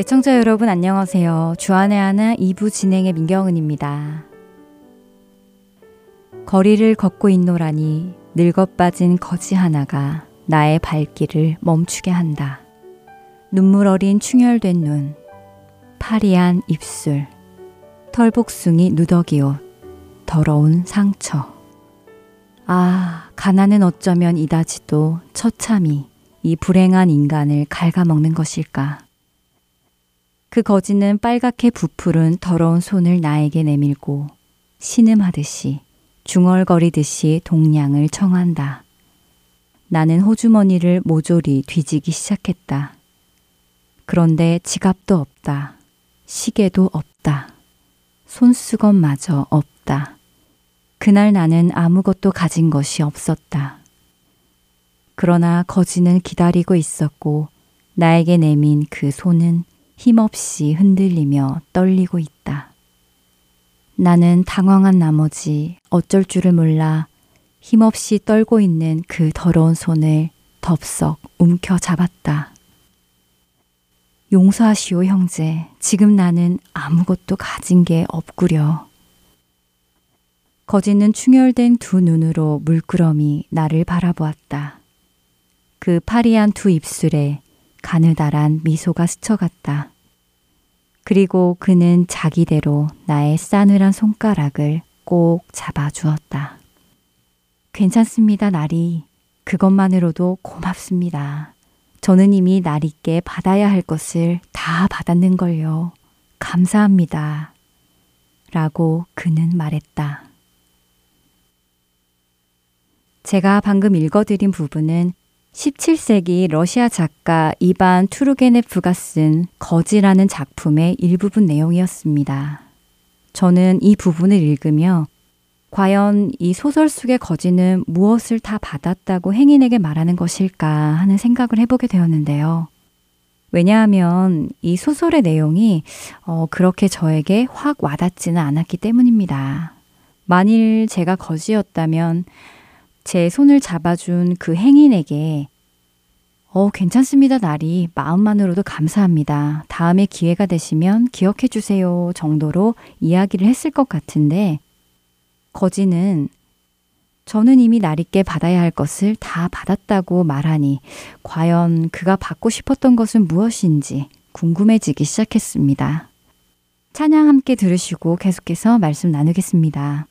애청자 여러분 안녕하세요. 주안의 하나 2부 진행의 민경은입니다. 거리를 걷고 있노라니 늙어 빠진 거지 하나가 나의 발길을 멈추게 한다. 눈물 어린 충혈된 눈, 파리한 입술, 털복숭이 누더기 옷, 더러운 상처. 아, 가난은 어쩌면 이다지도 처참히 이 불행한 인간을 갉아먹는 것일까. 그 거지는 빨갛게 부풀은 더러운 손을 나에게 내밀고 신음하듯이 중얼거리듯이 동량을 청한다. 나는 호주머니를 모조리 뒤지기 시작했다. 그런데 지갑도 없다. 시계도 없다. 손수건마저 없다. 그날 나는 아무것도 가진 것이 없었다. 그러나 거지는 기다리고 있었고 나에게 내민 그 손은 힘없이 흔들리며 떨리고 있다. 나는 당황한 나머지 어쩔 줄을 몰라 힘없이 떨고 있는 그 더러운 손을 덥석 움켜 잡았다. 용서하시오, 형제. 지금 나는 아무것도 가진 게 없구려. 거지는 충혈된 두 눈으로 물끄러미 나를 바라보았다. 그 파리한 두 입술에 가느다란 미소가 스쳐갔다. 그리고 그는 자기대로 나의 싸늘한 손가락을 꼭 잡아주었다. 괜찮습니다, 나리. 그것만으로도 고맙습니다. 저는 이미 나리께 받아야 할 것을 다 받았는걸요. 감사합니다. 라고 그는 말했다. 제가 방금 읽어드린 부분은 17세기 러시아 작가 이반 투르게네프가 쓴 거지라는 작품의 일부분 내용이었습니다. 저는 이 부분을 읽으며 과연 이 소설 속의 거지는 무엇을 다 받았다고 행인에게 말하는 것일까 하는 생각을 해보게 되었는데요. 왜냐하면 이 소설의 내용이 어, 그렇게 저에게 확 와닿지는 않았기 때문입니다. 만일 제가 거지였다면 제 손을 잡아준 그 행인에게 어, 괜찮습니다, 나리. 마음만으로도 감사합니다. 다음에 기회가 되시면 기억해 주세요 정도로 이야기를 했을 것 같은데, 거지는 저는 이미 나리께 받아야 할 것을 다 받았다고 말하니, 과연 그가 받고 싶었던 것은 무엇인지 궁금해지기 시작했습니다. 찬양 함께 들으시고 계속해서 말씀 나누겠습니다.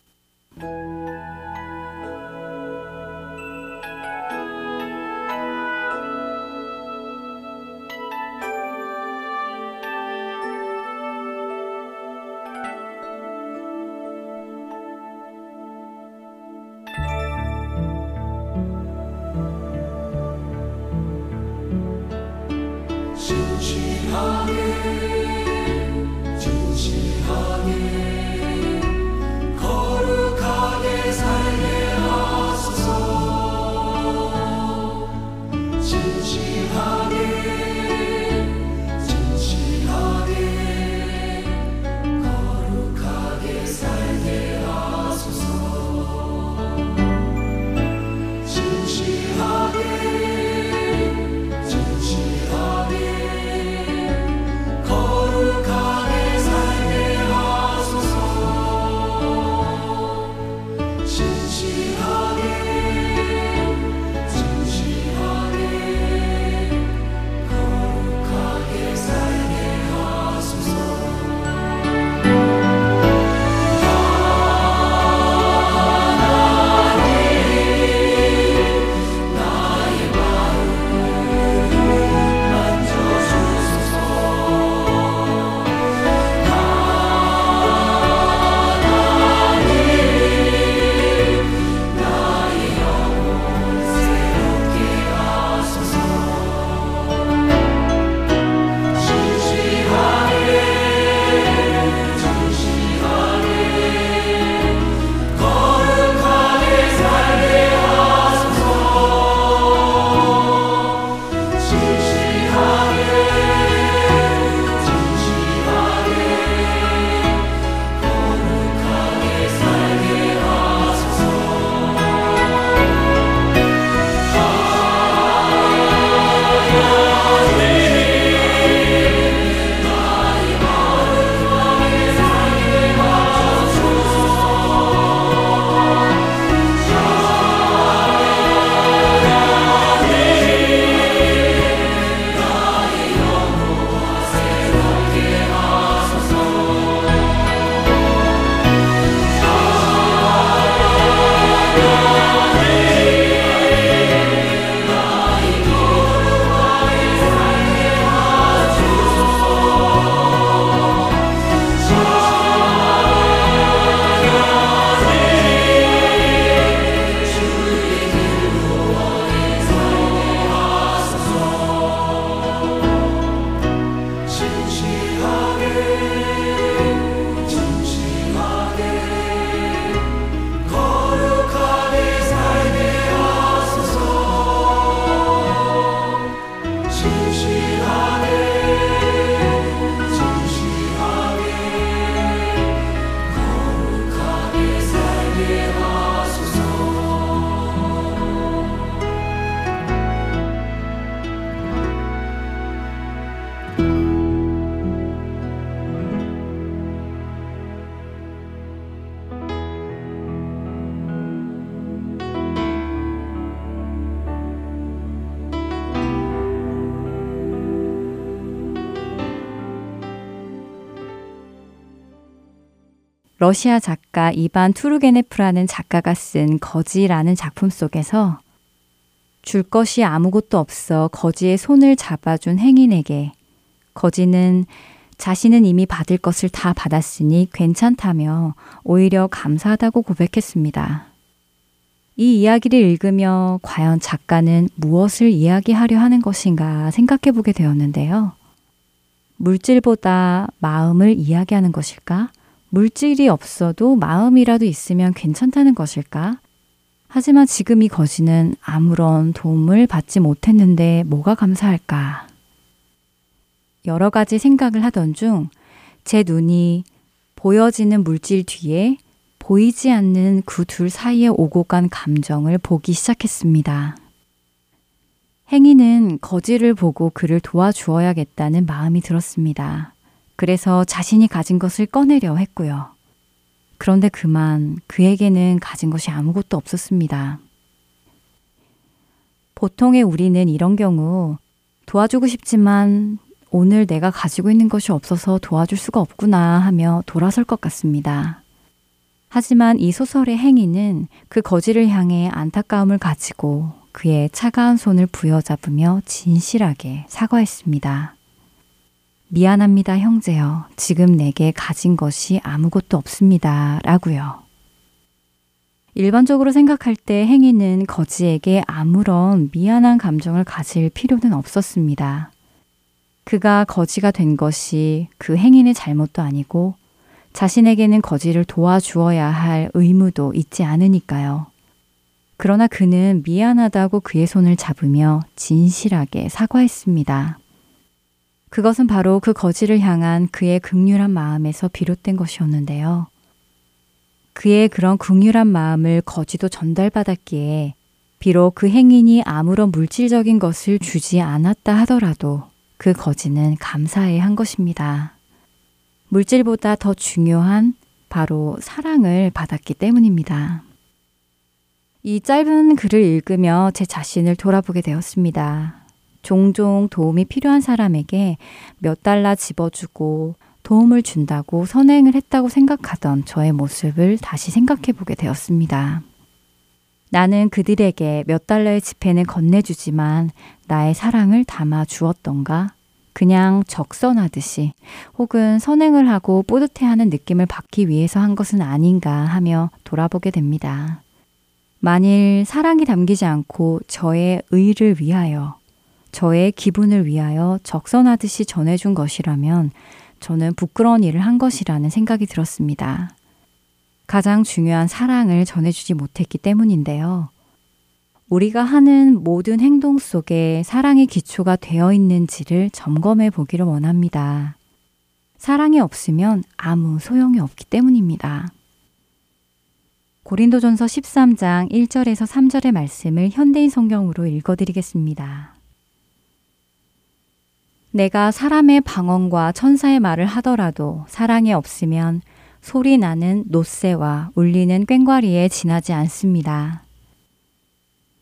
러시아 작가 이반 투르게네프라는 작가가 쓴 거지라는 작품 속에서 줄 것이 아무것도 없어 거지의 손을 잡아준 행인에게 거지는 자신은 이미 받을 것을 다 받았으니 괜찮다며 오히려 감사하다고 고백했습니다. 이 이야기를 읽으며 과연 작가는 무엇을 이야기하려 하는 것인가 생각해 보게 되었는데요. 물질보다 마음을 이야기하는 것일까? 물질이 없어도 마음이라도 있으면 괜찮다는 것일까? 하지만 지금 이 거지는 아무런 도움을 받지 못했는데 뭐가 감사할까? 여러 가지 생각을 하던 중 제 눈이 보여지는 물질 뒤에 보이지 않는 그 둘 사이에 오고 간 감정을 보기 시작했습니다. 행위는 거지를 보고 그를 도와주어야겠다는 마음이 들었습니다. 그래서 자신이 가진 것을 꺼내려 했고요. 그런데 그만 그에게는 가진 것이 아무것도 없었습니다. 보통의 우리는 이런 경우 도와주고 싶지만 오늘 내가 가지고 있는 것이 없어서 도와줄 수가 없구나 하며 돌아설 것 같습니다. 하지만 이 소설의 행위는 그 거지를 향해 안타까움을 가지고 그의 차가운 손을 부여잡으며 진실하게 사과했습니다. 미안합니다, 형제여. 지금 내게 가진 것이 아무것도 없습니다. 라고요. 일반적으로 생각할 때 행위는 거지에게 아무런 미안한 감정을 가질 필요는 없었습니다. 그가 거지가 된 것이 그 행인의 잘못도 아니고 자신에게는 거지를 도와주어야 할 의무도 있지 않으니까요. 그러나 그는 미안하다고 그의 손을 잡으며 진실하게 사과했습니다. 그것은 바로 그 거지를 향한 그의 극률한 마음에서 비롯된 것이었는데요. 그의 그런 극률한 마음을 거지도 전달받았기에 비록 그 행인이 아무런 물질적인 것을 주지 않았다 하더라도 그 거지는 감사해 한 것입니다. 물질보다 더 중요한 바로 사랑을 받았기 때문입니다. 이 짧은 글을 읽으며 제 자신을 돌아보게 되었습니다. 종종 도움이 필요한 사람에게 몇 달러 집어주고 도움을 준다고 선행을 했다고 생각하던 저의 모습을 다시 생각해 보게 되었습니다. 나는 그들에게 몇 달러의 지폐는 건네주지만 나의 사랑을 담아 주었던가? 그냥 적선하듯이 혹은 선행을 하고 뿌듯해하는 느낌을 받기 위해서 한 것은 아닌가 하며 돌아보게 됩니다. 만일 사랑이 담기지 않고 저의 의를 위하여 저의 기분을 위하여 적선하듯이 전해준 것이라면 저는 부끄러운 일을 한 것이라는 생각이 들었습니다. 가장 중요한 사랑을 전해주지 못했기 때문인데요. 우리가 하는 모든 행동 속에 사랑의 기초가 되어 있는지를 점검해 보기를 원합니다. 사랑이 없으면 아무 소용이 없기 때문입니다. 고린도전서 13장 1절에서 3절의 말씀을 현대인 성경으로 읽어드리겠습니다. 내가 사람의 방언과 천사의 말을 하더라도 사랑이 없으면 소리 나는 노새와 울리는 꽹과리에 지나지 않습니다.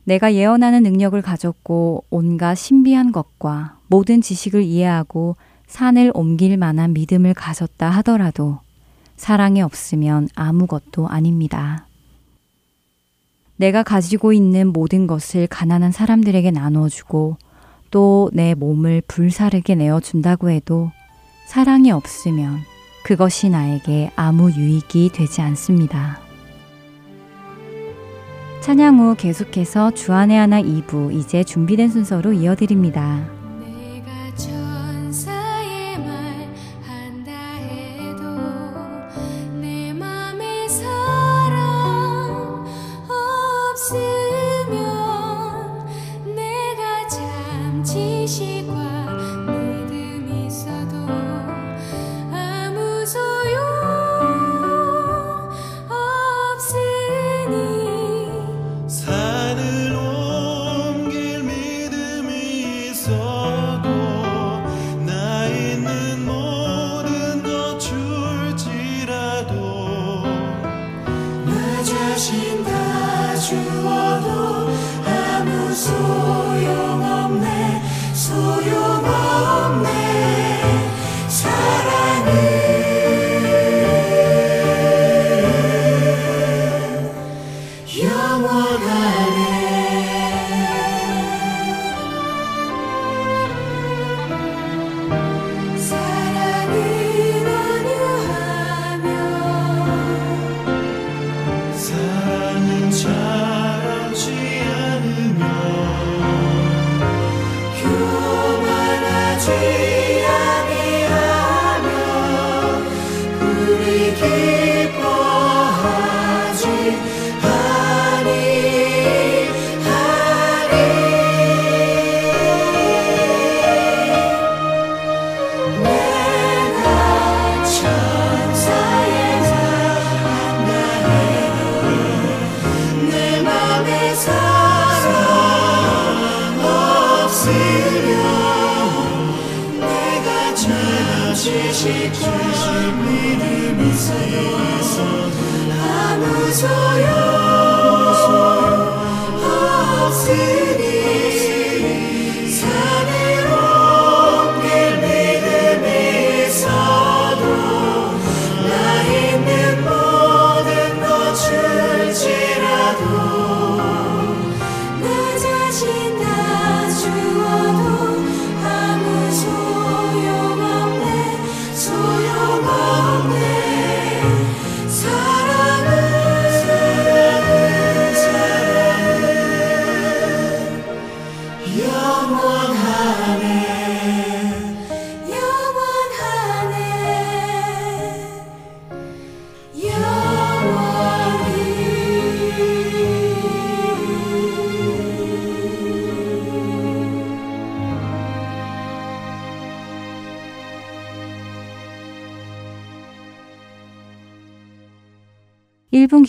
내가 예언하는 능력을 가졌고 온갖 신비한 것과 모든 지식을 이해하고 산을 옮길 만한 믿음을 가졌다 하더라도 사랑이 없으면 아무것도 아닙니다. 내가 가지고 있는 모든 것을 가난한 사람들에게 나눠주고 또 내 몸을 불사르게 내어준다고 해도 사랑이 없으면 그것이 나에게 아무 유익이 되지 않습니다. 찬양 후 계속해서 주안의 하나 2부 이제 준비된 순서로 이어드립니다.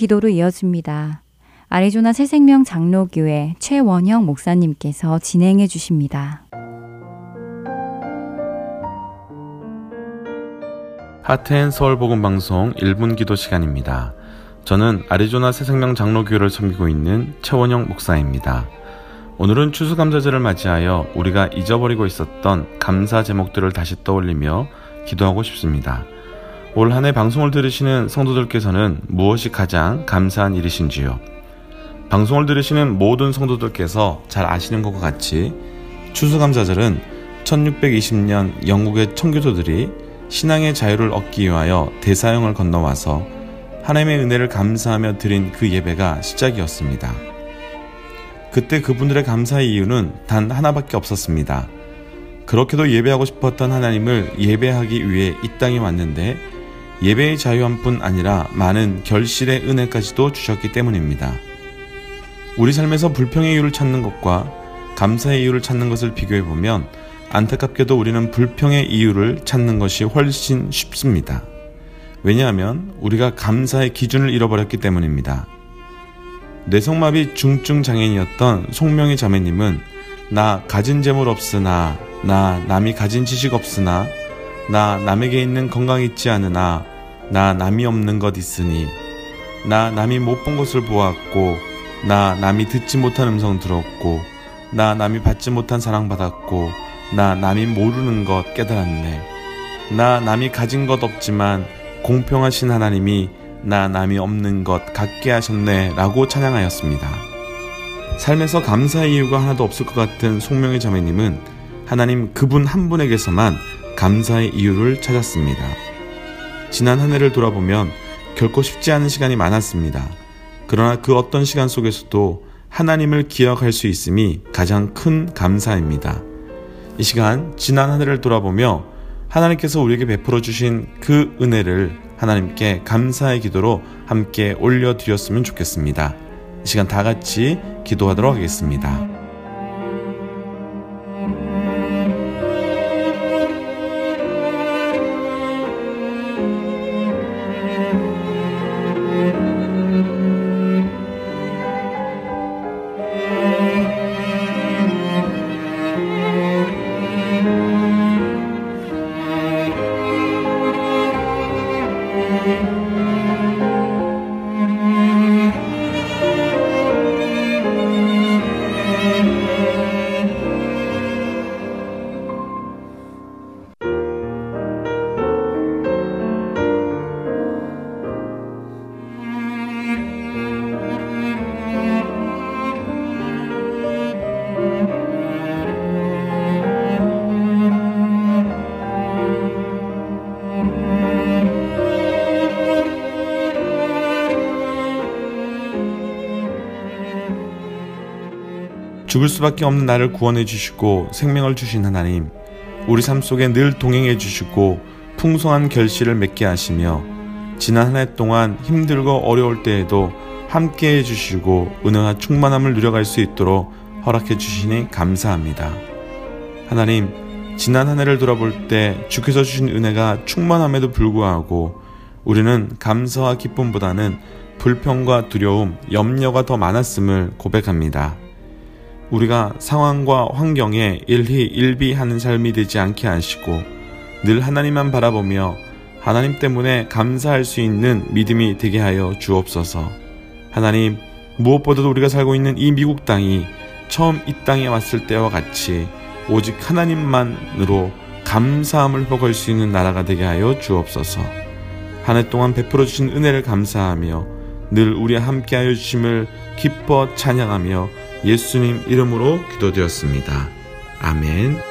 기도로 이어집니다. 아리조나 새생명 장로교회 최원형 목사님께서 진행해 주십니다. 하트앤 서울복음 방송 1분 기도 시간입니다. 저는 아리조나 새생명 장로교회를 섬기고 있는 최원영 목사입니다. 오늘은 추수감사절을 맞이하여 우리가 잊어버리고 있었던 감사 제목들을 다시 떠올리며 기도하고 싶습니다. 올 한 해 방송을 들으시는 성도들께서는 무엇이 가장 감사한 일이신지요? 방송을 들으시는 모든 성도들께서 잘 아시는 것과 같이 추수감사절은 1620년 영국의 청교도들이 신앙의 자유를 얻기 위하여 대사형을 건너와서 하나님의 은혜를 감사하며 드린 그 예배가 시작이었습니다. 그때 그분들의 감사의 이유는 단 하나밖에 없었습니다. 그렇게도 예배하고 싶었던 하나님을 예배하기 위해 이 땅에 왔는데 예배의 자유한 뿐 아니라 많은 결실의 은혜까지도 주셨기 때문입니다. 우리 삶에서 불평의 이유를 찾는 것과 감사의 이유를 찾는 것을 비교해 보면 안타깝게도 우리는 불평의 이유를 찾는 것이 훨씬 쉽습니다. 왜냐하면 우리가 감사의 기준을 잃어버렸기 때문입니다. 뇌성마비 중증 장애인이었던 송명희 자매님은 나 가진 재물 없으나 나 남이 가진 지식 없으나 나 남에게 있는 건강 있지 않으나 나 남이 없는 것 있으니 나 남이 못 본 것을 보았고 나 남이 듣지 못한 음성 들었고 나 남이 받지 못한 사랑 받았고 나 남이 모르는 것 깨달았네. 나 남이 가진 것 없지만 공평하신 하나님이 나 남이 없는 것 갖게 하셨네 라고 찬양하였습니다. 삶에서 감사의 이유가 하나도 없을 것 같은 송명의 자매님은 하나님 그분 한 분에게서만 감사의 이유를 찾았습니다. 지난 한 해를 돌아보면 결코 쉽지 않은 시간이 많았습니다. 그러나 그 어떤 시간 속에서도 하나님을 기억할 수 있음이 가장 큰 감사입니다. 이 시간 지난 한 해를 돌아보며 하나님께서 우리에게 베풀어 주신 그 은혜를 하나님께 감사의 기도로 함께 올려드렸으면 좋겠습니다. 이 시간 다 같이 기도하도록 하겠습니다. 수밖에 없는 나를 구원해 주시고 생명을 주신 하나님, 우리 삶 속에 늘 동행해 주시고 풍성한 결실을 맺게 하시며 지난 한 해 동안 힘들고 어려울 때에도 함께 해 주시고 은혜와 충만함을 누려갈 수 있도록 허락해 주시니 감사합니다. 하나님, 지난 한 해를 돌아볼 때 주께서 주신 은혜가 충만함에도 불구하고 우리는 감사와 기쁨보다는 불평과 두려움, 염려가 더 많았음을 고백합니다. 우리가 상황과 환경에 일희 일비하는 삶이 되지 않게 하시고 늘 하나님만 바라보며 하나님 때문에 감사할 수 있는 믿음이 되게 하여 주옵소서. 하나님, 무엇보다도 우리가 살고 있는 이 미국 땅이 처음 이 땅에 왔을 때와 같이 오직 하나님만으로 감사함을 회복할 수 있는 나라가 되게 하여 주옵소서. 한 해 동안 베풀어 주신 은혜를 감사하며 늘 우리와 함께하여 주심을 기뻐 찬양하며 예수님 이름으로 기도되었습니다. 아멘.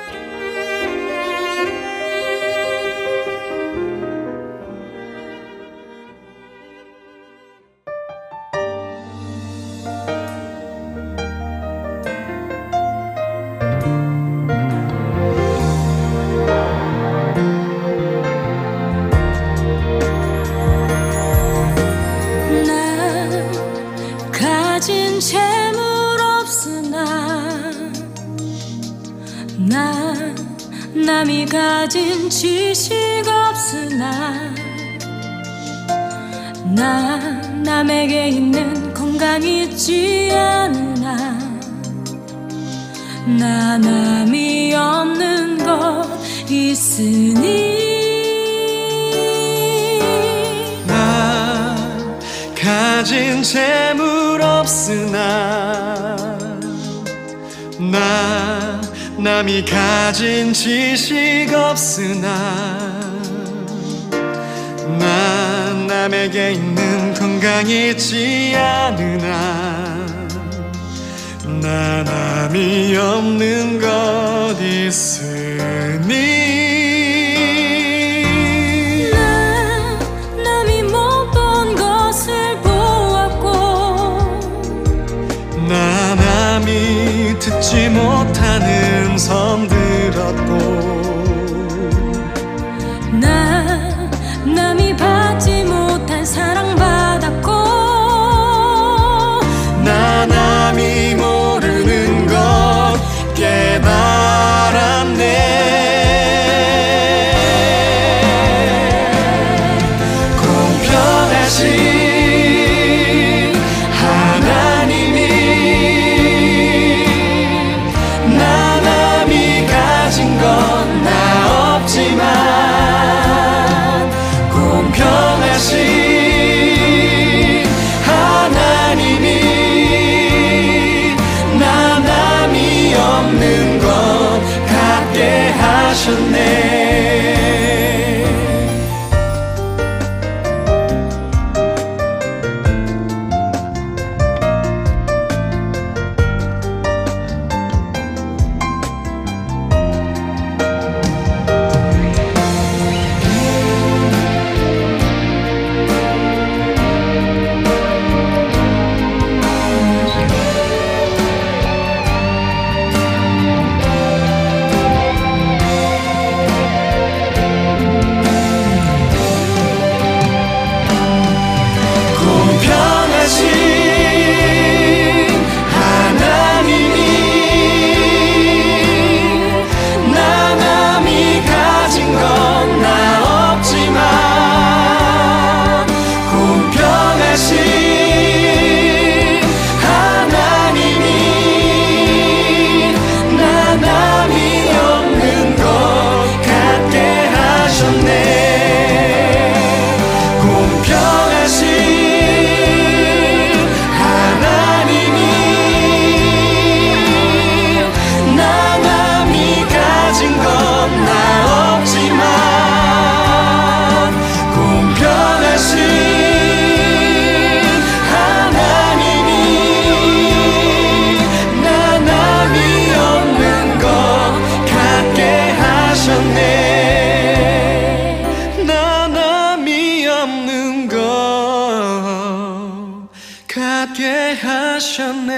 가게 하셨네.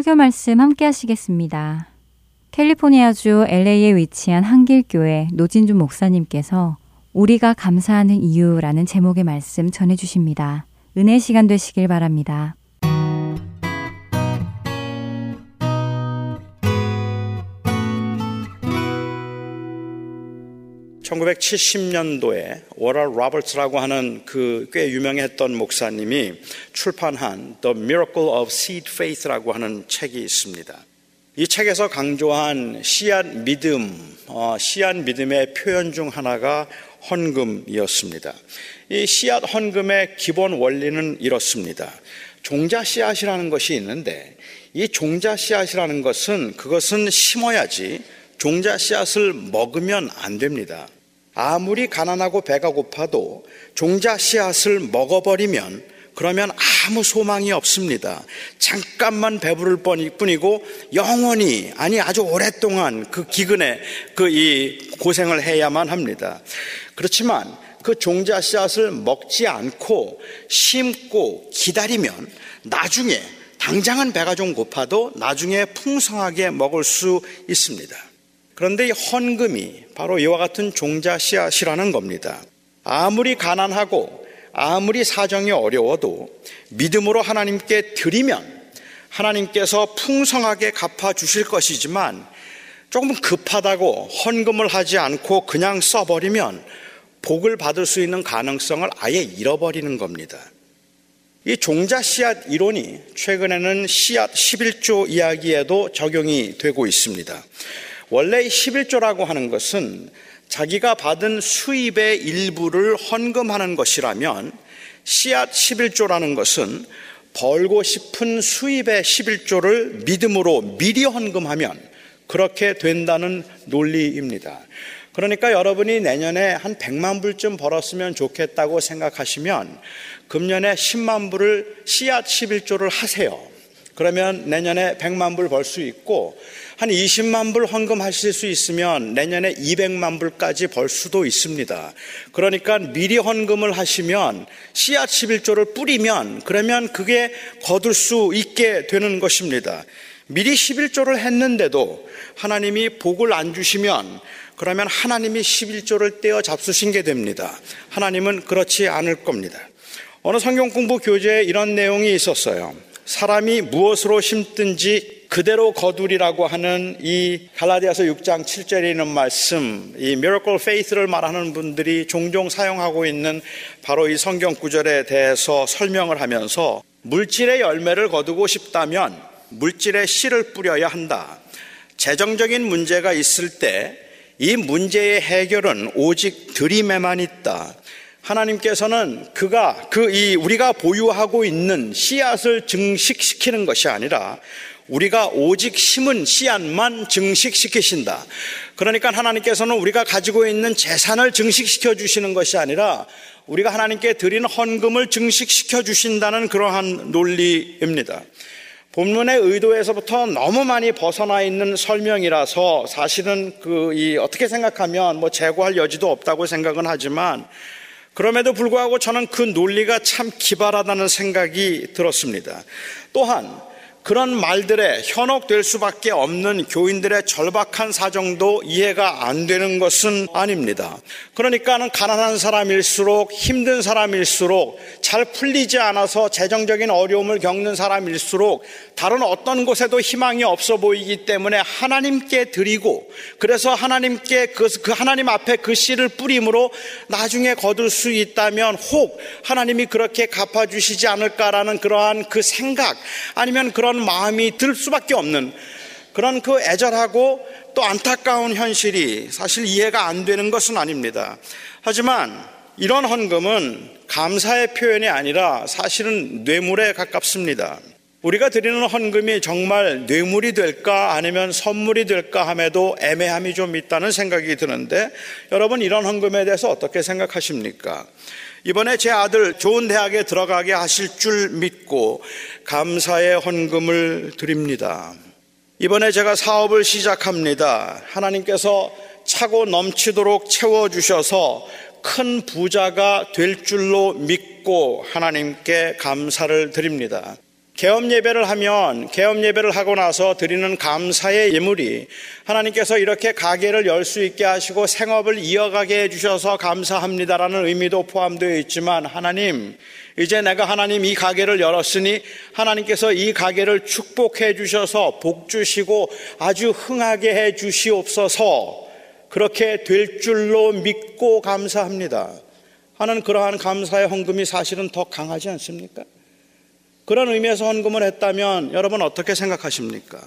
설교 말씀 함께 하시겠습니다. 캘리포니아주 LA에 위치한 한길교회 노진준 목사님께서 우리가 감사하는 이유라는 제목의 말씀 전해 주십니다. 은혜 시간 되시길 바랍니다. 1970년도에 워럴 로버츠라고 하는 그 꽤 유명했던 목사님이 출판한 The Miracle of Seed Faith라고 하는 책이 있습니다. 이 책에서 강조한 씨앗 믿음, 어, 씨앗 믿음의 표현 중 하나가 헌금이었습니다. 이 씨앗 헌금의 기본 원리는 이렇습니다. 종자 씨앗이라는 것이 있는데 이 종자 씨앗이라는 것은 그것은 심어야지 종자 씨앗을 먹으면 안 됩니다. 아무리 가난하고 배가 고파도 종자 씨앗을 먹어버리면 그러면 아무 소망이 없습니다. 잠깐만 배부를 뿐이고 영원히 아니 아주 오랫동안 그 기근에 그 이 고생을 해야만 합니다. 그렇지만 그 종자 씨앗을 먹지 않고 심고 기다리면 나중에 당장은 배가 좀 고파도 나중에 풍성하게 먹을 수 있습니다. 그런데 이 헌금이 바로 이와 같은 종자 씨앗이라는 겁니다. 아무리 가난하고 아무리 사정이 어려워도 믿음으로 하나님께 드리면 하나님께서 풍성하게 갚아 주실 것이지만 조금 급하다고 헌금을 하지 않고 그냥 써버리면 복을 받을 수 있는 가능성을 아예 잃어버리는 겁니다. 이 종자 씨앗 이론이 최근에는 씨앗 11조 이야기에도 적용이 되고 있습니다. 원래 11조라고 하는 것은 자기가 받은 수입의 일부를 헌금하는 것이라면 씨앗 11조라는 것은 벌고 싶은 수입의 11조를 믿음으로 미리 헌금하면 그렇게 된다는 논리입니다. 그러니까 여러분이 내년에 한 100만 불쯤 벌었으면 좋겠다고 생각하시면 금년에 10만 불을 씨앗 11조를 하세요. 그러면 내년에 100만 불 벌 수 있고 한 20만 불 헌금하실 수 있으면 내년에 200만 불까지 벌 수도 있습니다. 그러니까 미리 헌금을 하시면 씨앗 11조를 뿌리면 그러면 그게 거둘 수 있게 되는 것입니다. 미리 11조를 했는데도 하나님이 복을 안 주시면 그러면 하나님이 11조를 떼어 잡수신 게 됩니다. 하나님은 그렇지 않을 겁니다. 어느 성경 공부 교재에 이런 내용이 있었어요. 사람이 무엇으로 심든지 그대로 거두리라고 하는 이 갈라디아서 6장 7절에 있는 말씀, 이 miracle faith를 말하는 분들이 종종 사용하고 있는 바로 이 성경 구절에 대해서 설명을 하면서 물질의 열매를 거두고 싶다면 물질의 씨를 뿌려야 한다. 재정적인 문제가 있을 때 이 문제의 해결은 오직 들임에만 있다. 하나님께서는 그가 그 이 우리가 보유하고 있는 씨앗을 증식시키는 것이 아니라 우리가 오직 심은 씨앗만 증식시키신다. 그러니까 하나님께서는 우리가 가지고 있는 재산을 증식시켜 주시는 것이 아니라 우리가 하나님께 드리는 헌금을 증식시켜 주신다는 그러한 논리입니다. 본문의 의도에서부터 너무 많이 벗어나 있는 설명이라서 사실은 그 이 어떻게 생각하면 뭐 재고할 여지도 없다고 생각은 하지만 그럼에도 불구하고 저는 그 논리가 참 기발하다는 생각이 들었습니다. 또한 그런 말들에 현혹될 수밖에 없는 교인들의 절박한 사정도 이해가 안 되는 것은 아닙니다. 그러니까는 가난한 사람일수록 힘든 사람일수록 잘 풀리지 않아서 재정적인 어려움을 겪는 사람일수록 다른 어떤 곳에도 희망이 없어 보이기 때문에 하나님께 드리고 그래서 하나님께 그, 그 하나님 앞에 그 씨를 뿌림으로 나중에 거둘 수 있다면 혹 하나님이 그렇게 갚아주시지 않을까라는 그러한 그 생각 아니면 그런 그런 마음이 들 수밖에 없는 그런 그 애절하고 또 안타까운 현실이 사실 이해가 안 되는 것은 아닙니다. 하지만 이런 헌금은 감사의 표현이 아니라 사실은 뇌물에 가깝습니다. 우리가 드리는 헌금이 정말 뇌물이 될까 아니면 선물이 될까 함에도 애매함이 좀 있다는 생각이 드는데 여러분 이런 헌금에 대해서 어떻게 생각하십니까? 이번에 제 아들 좋은 대학에 들어가게 하실 줄 믿고 감사의 헌금을 드립니다. 이번에 제가 사업을 시작합니다. 하나님께서 차고 넘치도록 채워주셔서 큰 부자가 될 줄로 믿고 하나님께 감사를 드립니다. 개업 예배를 하면 개업 예배를 하고 나서 드리는 감사의 예물이 하나님께서 이렇게 가게를 열 수 있게 하시고 생업을 이어가게 해주셔서 감사합니다라는 의미도 포함되어 있지만 하나님 이제 내가 하나님 이 가게를 열었으니 하나님께서 이 가게를 축복해 주셔서 복 주시고 아주 흥하게 해 주시옵소서 그렇게 될 줄로 믿고 감사합니다. 하는 그러한 감사의 헌금이 사실은 더 강하지 않습니까? 그런 의미에서 헌금을 했다면 여러분 어떻게 생각하십니까?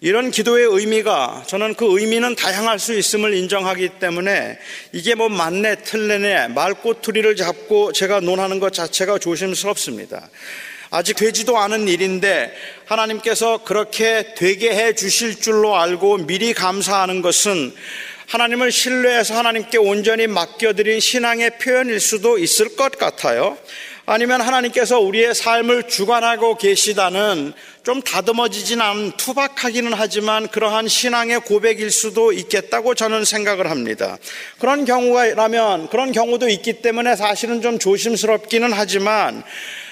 이런 기도의 의미가 저는 그 의미는 다양할 수 있음을 인정하기 때문에 이게 뭐 맞네 틀리네 말꼬투리를 잡고 제가 논하는 것 자체가 조심스럽습니다. 아직 되지도 않은 일인데 하나님께서 그렇게 되게 해 주실 줄로 알고 미리 감사하는 것은 하나님을 신뢰해서 하나님께 온전히 맡겨드린 신앙의 표현일 수도 있을 것 같아요. 아니면 하나님께서 우리의 삶을 주관하고 계시다는 좀 다듬어지진 않은 투박하기는 하지만 그러한 신앙의 고백일 수도 있겠다고 저는 생각을 합니다. 그런 경우가라면 그런 경우도 있기 때문에 사실은 좀 조심스럽기는 하지만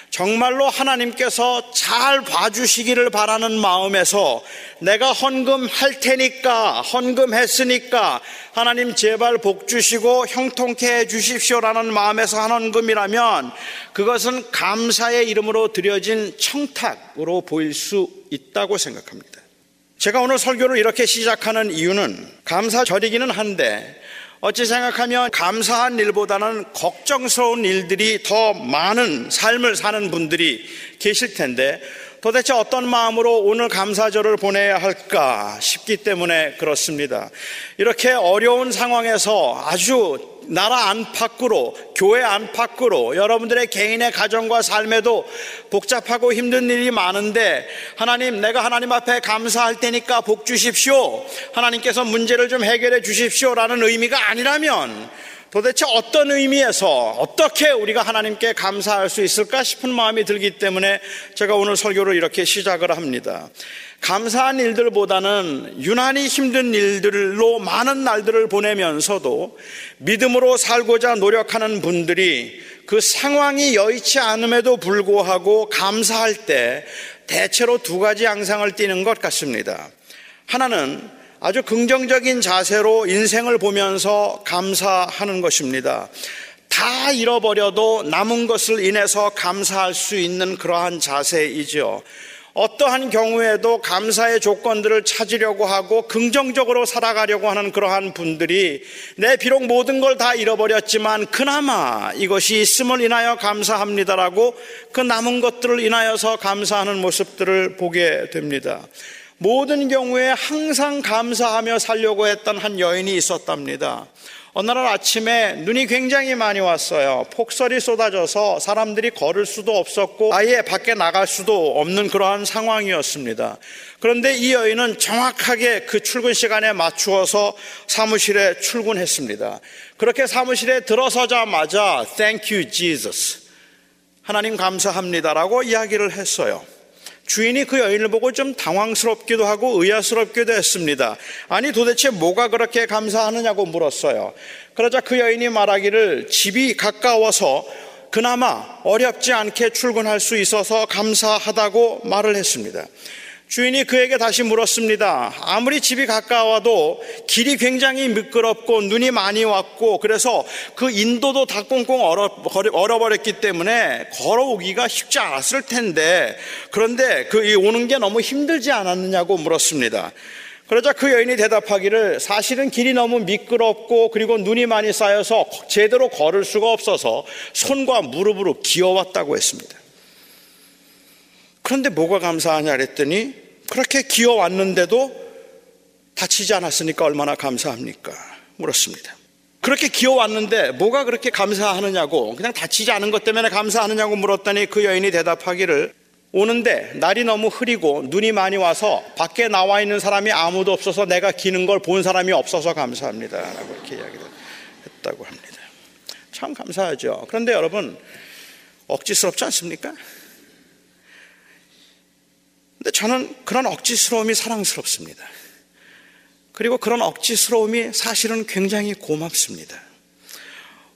정말로 하나님께서 잘 봐주시기를 바라는 마음에서 내가 헌금할 테니까, 헌금했으니까 하나님 제발 복 주시고 형통케 해 주십시오라는 마음에서 한 헌금이라면 그것은 감사의 이름으로 드려진 청탁으로 보일 수 있다고 생각합니다. 제가 오늘 설교를 이렇게 시작하는 이유는 감사절이기는 한데 어찌 생각하면 감사한 일보다는 걱정스러운 일들이 더 많은 삶을 사는 분들이 계실 텐데 도대체 어떤 마음으로 오늘 감사절을 보내야 할까 싶기 때문에 그렇습니다. 이렇게 어려운 상황에서 아주 나라 안팎으로, 교회 안팎으로, 여러분들의 개인의 가정과 삶에도 복잡하고 힘든 일이 많은데, 하나님, 내가 하나님 앞에 감사할 테니까 복 주십시오. 하나님께서 문제를 좀 해결해 주십시오 라는 의미가 아니라면, 도대체 어떤 의미에서 어떻게 우리가 하나님께 감사할 수 있을까 싶은 마음이 들기 때문에 제가 오늘 설교를 이렇게 시작을 합니다. 감사한 일들보다는 유난히 힘든 일들로 많은 날들을 보내면서도 믿음으로 살고자 노력하는 분들이 그 상황이 여의치 않음에도 불구하고 감사할 때 대체로 두 가지 양상을 띠는 것 같습니다. 하나는 아주 긍정적인 자세로 인생을 보면서 감사하는 것입니다. 다 잃어버려도 남은 것을 인해서 감사할 수 있는 그러한 자세이죠. 어떠한 경우에도 감사의 조건들을 찾으려고 하고 긍정적으로 살아가려고 하는 그러한 분들이 내 비록 모든 걸 다 잃어버렸지만 그나마 이것이 있음을 인하여 감사합니다라고 그 남은 것들을 인하여서 감사하는 모습들을 보게 됩니다. 모든 경우에 항상 감사하며 살려고 했던 한 여인이 있었답니다. 어느 날 아침에 눈이 굉장히 많이 왔어요. 폭설이 쏟아져서 사람들이 걸을 수도 없었고 아예 밖에 나갈 수도 없는 그러한 상황이었습니다. 그런데 이 여인은 정확하게 그 출근 시간에 맞추어서 사무실에 출근했습니다. 그렇게 사무실에 들어서자마자 Thank you, Jesus. 하나님 감사합니다라고 이야기를 했어요. 주인이 그 여인을 보고 좀 당황스럽기도 하고 의아스럽기도 했습니다. 아니 도대체 뭐가 그렇게 감사하느냐고 물었어요. 그러자 그 여인이 말하기를 집이 가까워서 그나마 어렵지 않게 출근할 수 있어서 감사하다고 말을 했습니다. 주인이 그에게 다시 물었습니다. 아무리 집이 가까워도 길이 굉장히 미끄럽고 눈이 많이 왔고 그래서 그 인도도 다 꽁꽁 얼어, 얼어버렸기 때문에 걸어오기가 쉽지 않았을 텐데 그런데 그 오는 게 너무 힘들지 않았느냐고 물었습니다. 그러자 그 여인이 대답하기를 사실은 길이 너무 미끄럽고 그리고 눈이 많이 쌓여서 제대로 걸을 수가 없어서 손과 무릎으로 기어왔다고 했습니다. 그런데 뭐가 감사하냐 그랬더니 그렇게 기어왔는데도 다치지 않았으니까 얼마나 감사합니까? 물었습니다. 그렇게 기어왔는데 뭐가 그렇게 감사하느냐고 그냥 다치지 않은 것 때문에 감사하느냐고 물었더니 그 여인이 대답하기를 오는데 날이 너무 흐리고 눈이 많이 와서 밖에 나와 있는 사람이 아무도 없어서 내가 기는 걸 본 사람이 없어서 감사합니다. 라고 이렇게 이야기를 했다고 합니다. 참 감사하죠. 그런데 여러분, 억지스럽지 않습니까? 근데 저는 그런 억지스러움이 사랑스럽습니다. 그리고 그런 억지스러움이 사실은 굉장히 고맙습니다.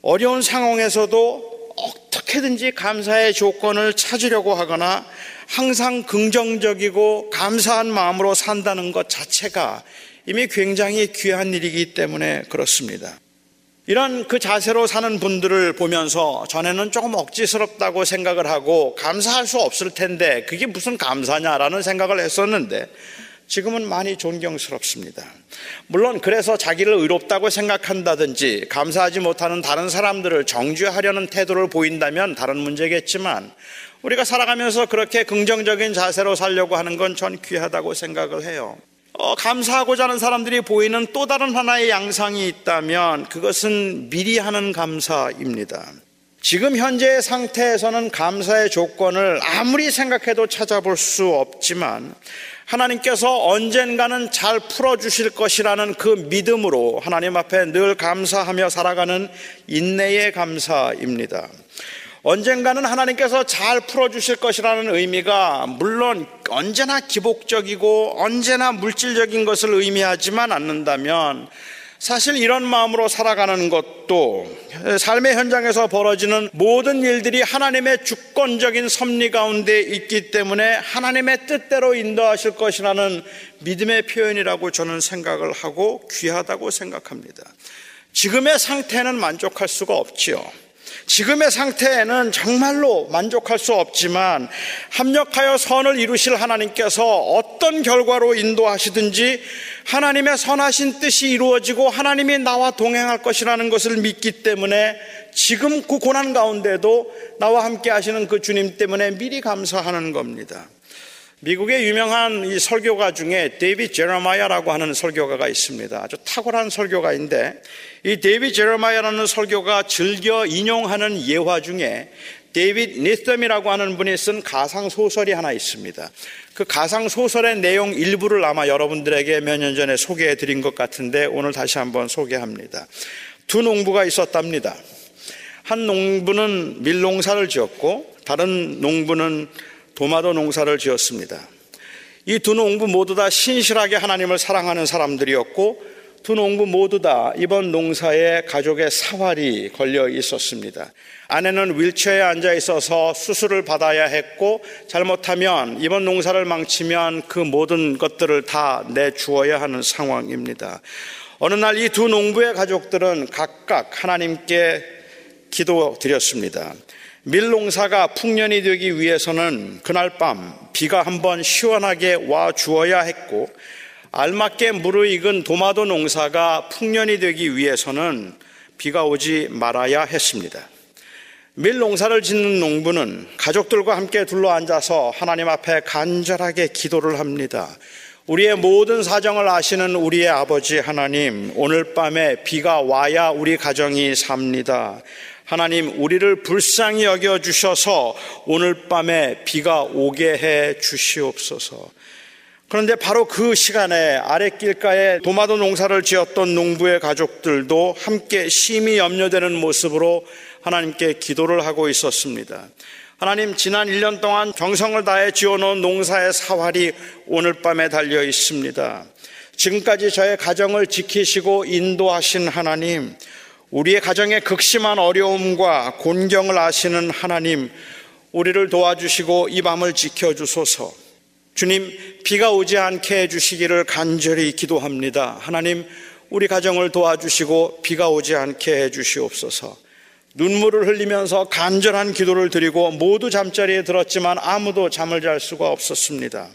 어려운 상황에서도 어떻게든지 감사의 조건을 찾으려고 하거나 항상 긍정적이고 감사한 마음으로 산다는 것 자체가 이미 굉장히 귀한 일이기 때문에 그렇습니다. 이런 그 자세로 사는 분들을 보면서 전에는 조금 억지스럽다고 생각을 하고 감사할 수 없을 텐데 그게 무슨 감사냐라는 생각을 했었는데 지금은 많이 존경스럽습니다. 물론 그래서 자기를 의롭다고 생각한다든지 감사하지 못하는 다른 사람들을 정죄하려는 태도를 보인다면 다른 문제겠지만 우리가 살아가면서 그렇게 긍정적인 자세로 살려고 하는 건 전 귀하다고 생각을 해요. 어, 감사하고자 하는 사람들이 보이는 또 다른 하나의 양상이 있다면 그것은 미리 하는 감사입니다. 지금 현재의 상태에서는 감사의 조건을 아무리 생각해도 찾아볼 수 없지만 하나님께서 언젠가는 잘 풀어주실 것이라는 그 믿음으로 하나님 앞에 늘 감사하며 살아가는 인내의 감사입니다. 언젠가는 하나님께서 잘 풀어주실 것이라는 의미가 물론 언제나 기복적이고 언제나 물질적인 것을 의미하지만 않는다면 사실 이런 마음으로 살아가는 것도 삶의 현장에서 벌어지는 모든 일들이 하나님의 주권적인 섭리 가운데 있기 때문에 하나님의 뜻대로 인도하실 것이라는 믿음의 표현이라고 저는 생각을 하고 귀하다고 생각합니다. 지금의 상태는 만족할 수가 없지요. 지금의 상태에는 정말로 만족할 수 없지만 합력하여 선을 이루실 하나님께서 어떤 결과로 인도하시든지 하나님의 선하신 뜻이 이루어지고 하나님이 나와 동행할 것이라는 것을 믿기 때문에 지금 그 고난 가운데도 나와 함께 하시는 그 주님 때문에 미리 감사하는 겁니다. 미국의 유명한 이 설교가 중에 데이비 제러마야라고 하는 설교가가 있습니다. 아주 탁월한 설교가인데 이 데이비 제러마야라는 설교가 즐겨 인용하는 예화 중에 데이빗 니썸이라고 하는 분이 쓴 가상 소설이 하나 있습니다. 그 가상 소설의 내용 일부를 아마 여러분들에게 몇 년 전에 소개해 드린 것 같은데 오늘 다시 한번 소개합니다. 두 농부가 있었답니다. 한 농부는 밀농사를 지었고 다른 농부는 도마도 농사를 지었습니다. 이 두 농부 모두 다 신실하게 하나님을 사랑하는 사람들이었고 두 농부 모두 다 이번 농사에 가족의 사활이 걸려 있었습니다. 아내는 윌체어에 앉아 있어서 수술을 받아야 했고 잘못하면 이번 농사를 망치면 그 모든 것들을 다 내주어야 하는 상황입니다. 어느 날 이 두 농부의 가족들은 각각 하나님께 기도 드렸습니다. 밀농사가 풍년이 되기 위해서는 그날 밤 비가 한번 시원하게 와 주어야 했고 알맞게 무르익은 도마도 농사가 풍년이 되기 위해서는 비가 오지 말아야 했습니다. 밀 농사를 짓는 농부는 가족들과 함께 둘러 앉아서 하나님 앞에 간절하게 기도를 합니다. 우리의 모든 사정을 아시는 우리의 아버지 하나님, 오늘 밤에 비가 와야 우리 가정이 삽니다. 하나님 우리를 불쌍히 여겨 주셔서 오늘 밤에 비가 오게 해 주시옵소서. 그런데 바로 그 시간에 아랫길가에 도마도 농사를 지었던 농부의 가족들도 함께 심히 염려되는 모습으로 하나님께 기도를 하고 있었습니다. 하나님 지난 1년 동안 정성을 다해 지어놓은 농사의 사활이 오늘 밤에 달려 있습니다. 지금까지 저의 가정을 지키시고 인도하신 하나님, 우리의 가정의 극심한 어려움과 곤경을 아시는 하나님, 우리를 도와주시고 이 밤을 지켜주소서. 주님, 비가 오지 않게 해주시기를 간절히 기도합니다. 하나님, 우리 가정을 도와주시고 비가 오지 않게 해주시옵소서. 눈물을 흘리면서 간절한 기도를 드리고 모두 잠자리에 들었지만 아무도 잠을 잘 수가 없었습니다.